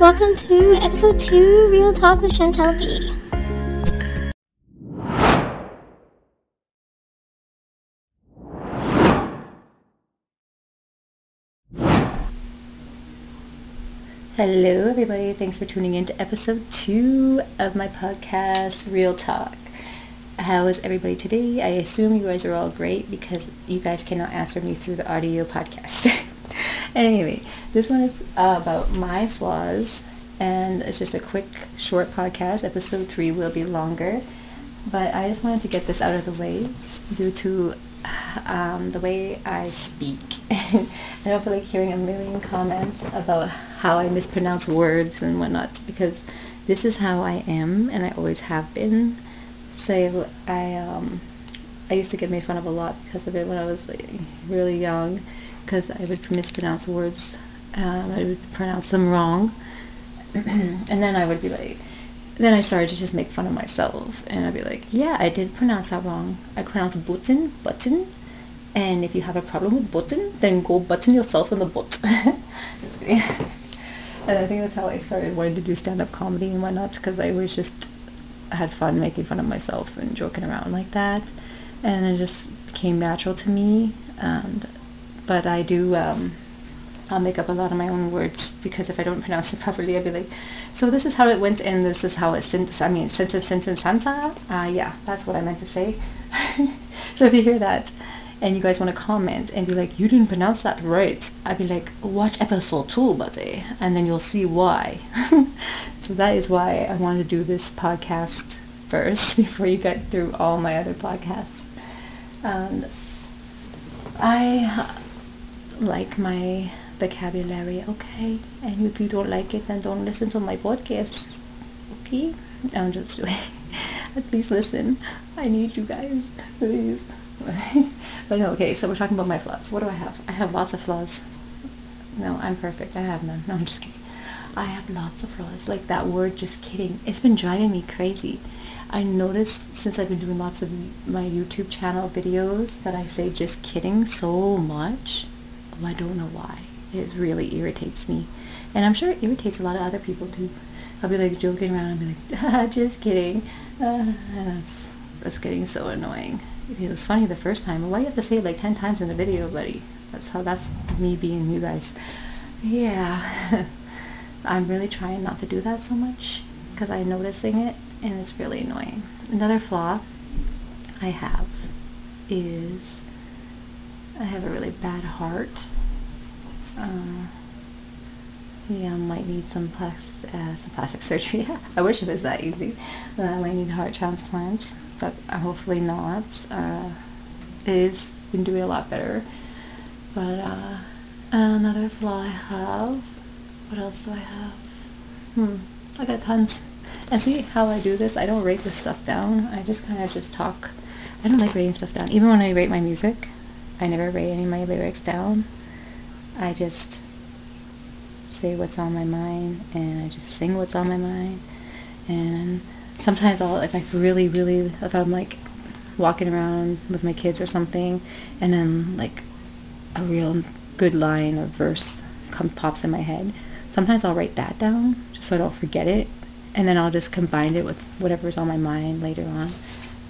Welcome to episode 2 Real Talk with Chantelle Bee. Hello, everybody. Thanks for tuning in to episode two of my podcast, Real Talk. How is everybody today? I assume you guys are all great because you guys cannot answer me through the audio podcast. anyway, this one is uh, about my flaws, and it's just a quick, short podcast. Episode three will be longer, but I just wanted to get this out of the way due to um, the way I speak. I don't feel like hearing a million comments about how I mispronounce words and whatnot because this is how I am and I always have been. So I um, I used to get made fun of a lot because of it when I was like, really young because I would mispronounce words. Um, I would pronounce them wrong. and then I would be like, then I started to just make fun of myself. And I'd be like, yeah, I did pronounce that wrong. I pronounced button, button. And if you have a problem with button, then go button yourself in the butt. and I think that's how I started wanting to do stand-up comedy and whatnot because I was just had fun making fun of myself and joking around like that, and it just became natural to me. And but I do. Um, I'll make up a lot of my own words because if I don't pronounce it properly, I'll be like, so this is how it went and this is how it sent, I mean, sentence, sentence, santa. Uh, yeah, that's what I meant to say. so if you hear that, and you guys want to comment and be like, you didn't pronounce that right, I'd be like, watch episode two, buddy, and then you'll see why. so that is why I wanted to do this podcast first before you get through all my other podcasts. And I like my vocabulary, okay? And if you don't like it, then don't listen to my podcast, okay? I'm just doing. Please listen. I need you guys, please. but no, okay, so we're talking about my flaws. What do I have? I have lots of flaws. No, I'm perfect. I have none. No, I'm just kidding. I have lots of flaws. Like that word, just kidding. It's been driving me crazy. I noticed since I've been doing lots of my YouTube channel videos that I say just kidding so much. I don't know why. It really irritates me. And I'm sure it irritates a lot of other people too. I'll be like joking around and be like, just kidding. Uh, it's, it's getting so annoying it was funny the first time. Why you have to say it like 10 times in the video, buddy? That's how, that's me being you guys. Yeah. I'm really trying not to do that so much because I'm noticing it and it's really annoying. Another flaw I have is I have a really bad heart. Um, yeah, I might need some, uh, some plastic surgery. I wish it was that easy. Uh, I might need heart transplants but hopefully not. Uh, it is been doing a lot better. But uh, another flaw I have. What else do I have? Hmm, I got tons. And see how I do this? I don't write this stuff down. I just kind of just talk. I don't like writing stuff down. Even when I write my music, I never write any of my lyrics down. I just say what's on my mind and I just sing what's on my mind. And sometimes I'll if I really really if I'm like walking around with my kids or something and then like a real good line or verse comes pops in my head sometimes I'll write that down just so I don't forget it and then I'll just combine it with whatever's on my mind later on.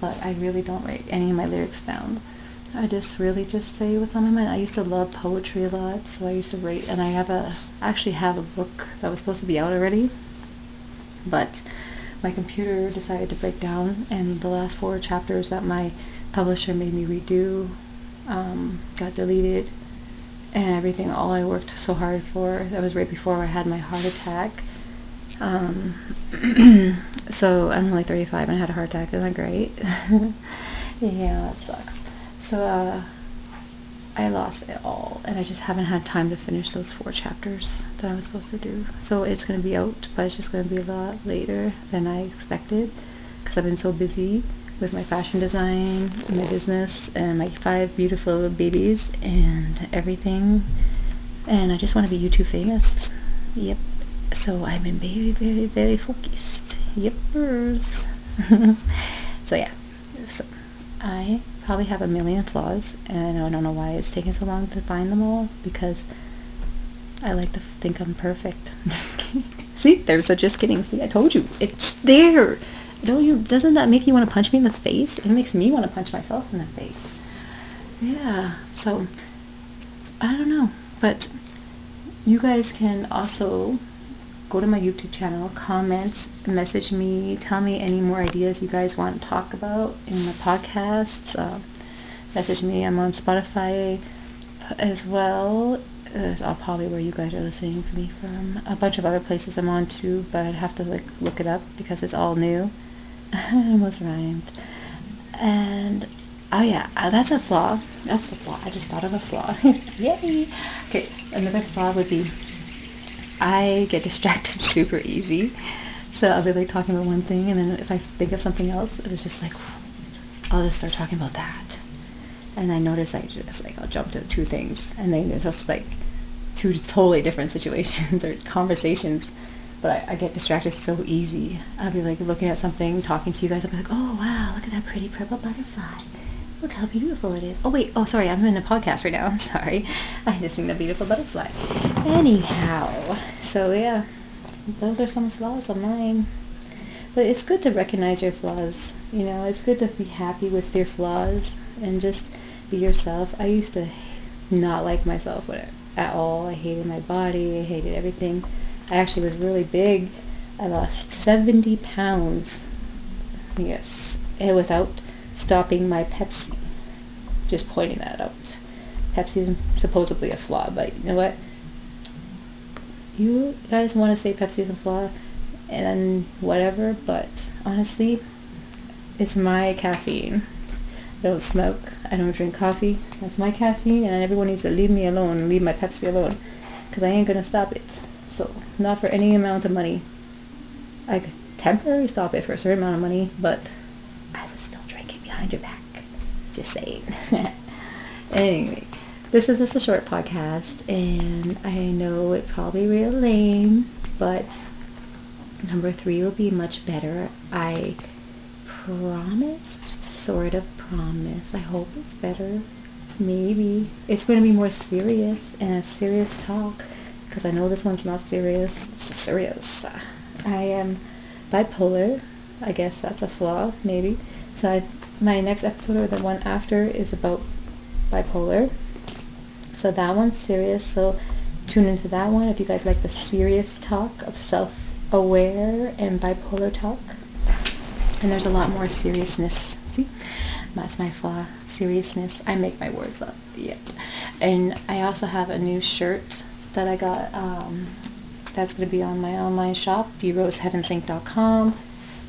But I really don't write any of my lyrics down I just really just say what's on my mind. I used to love poetry a lot so I used to write and I have a I actually have a book that was supposed to be out already but my computer decided to break down and the last four chapters that my publisher made me redo um, got deleted and everything all I worked so hard for that was right before I had my heart attack. Um, so I'm only 35 and I had a heart attack isn't that great? Yeah that sucks so uh, I lost it all and I just haven't had time to finish those four chapters that I was supposed to do. So it's going to be out, but it's just going to be a lot later than I expected because I've been so busy with my fashion design, my business, and my five beautiful babies and everything. And I just want to be YouTube famous. Yep. So I've been very, very, very focused. Yepers. so yeah. So I probably have a million flaws and I don't know why it's taking so long to find them all because I like to think I'm perfect. See, there's a just kidding. See, I told you. It's there. Don't you, doesn't that make you want to punch me in the face? It makes me want to punch myself in the face. Yeah, so, I don't know. But you guys can also go to my YouTube channel, comment, message me, tell me any more ideas you guys want to talk about in the podcasts. Uh, message me. I'm on Spotify as well. Uh, I'll probably where you guys are listening to me from. A bunch of other places I'm on too, but I'd have to like look it up because it's all new. I almost rhymed. And oh yeah, uh, that's a flaw. That's a flaw. I just thought of a flaw. Yay! Okay, another flaw would be I get distracted super easy. So I'll be like talking about one thing, and then if I think of something else, it's just like I'll just start talking about that. And I notice I just like I'll jump to two things, and then it's just like two totally different situations or conversations. But I, I, get distracted so easy. I'll be like looking at something, talking to you guys. I'll be like, oh wow, look at that pretty purple butterfly. Look how beautiful it is. Oh wait, oh sorry, I'm in a podcast right now. I'm sorry. I just seen the beautiful butterfly. Anyhow, so yeah, those are some flaws of mine. But it's good to recognize your flaws. You know, it's good to be happy with your flaws and just be yourself. I used to not like myself at all. I hated my body. I hated everything. I actually was really big. I lost 70 pounds. Yes, and without stopping my Pepsi. Just pointing that out. Pepsi is supposedly a flaw, but you know what? You guys want to say Pepsi is a flaw and whatever, but honestly, it's my caffeine. I don't smoke. I don't drink coffee. That's my caffeine, and everyone needs to leave me alone leave my Pepsi alone, because I ain't gonna stop it. So, not for any amount of money. I could temporarily stop it for a certain amount of money, but behind your back. Just saying. anyway, this is just a short podcast, and I know it probably real lame, but number three will be much better. I promise, sort of promise. I hope it's better. Maybe. It's going to be more serious and a serious talk because I know this one's not serious. It's serious. Uh, I am bipolar. I guess that's a flaw, maybe. So I my next episode or the one after is about bipolar. So that one's serious. So tune into that one if you guys like the serious talk of self-aware and bipolar talk. And there's a lot more seriousness. See, that's my flaw. Seriousness. I make my words up. Yep. And I also have a new shirt that I got. Um, that's going to be on my online shop, theroseheavensink.com.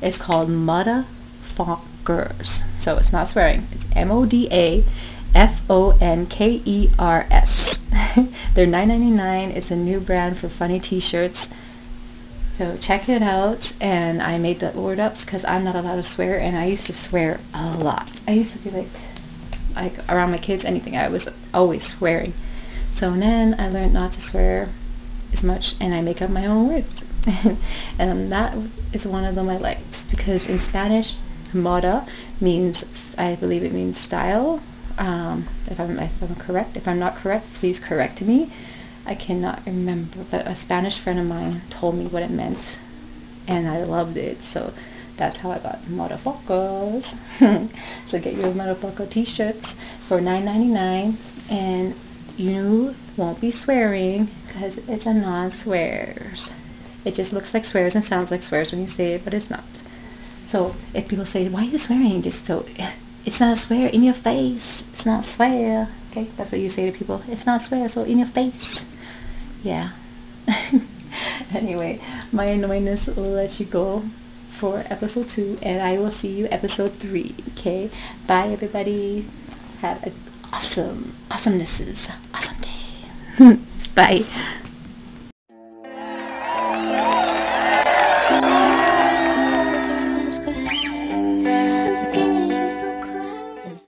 It's called Moda Fonkers. So it's not swearing. It's M-O-D-A-F-O-N-K-E-R-S. They're $9.99. It's a new brand for funny t-shirts. So check it out. And I made the word ups because I'm not allowed to swear. And I used to swear a lot. I used to be like, like around my kids, anything. I was always swearing. So then I learned not to swear as much and I make up my own words. and that is one of them I liked because in Spanish moda means, I believe it means style. Um, if, I'm, if I'm correct, if I'm not correct, please correct me. I cannot remember, but a Spanish friend of mine told me what it meant, and I loved it. So that's how I got motherfuckers. so get your motherfucker t-shirts for $9.99, and you won't be swearing because it's a non-swears. It just looks like swears and sounds like swears when you say it, but it's not. So if people say, why are you swearing? Just so, it's not a swear in your face. It's not swear. Okay, that's what you say to people. It's not swear, so in your face. Yeah. anyway, my annoyingness will let you go for episode two, and I will see you episode three. Okay, bye everybody. Have an awesome, awesomenesses, awesome day. bye.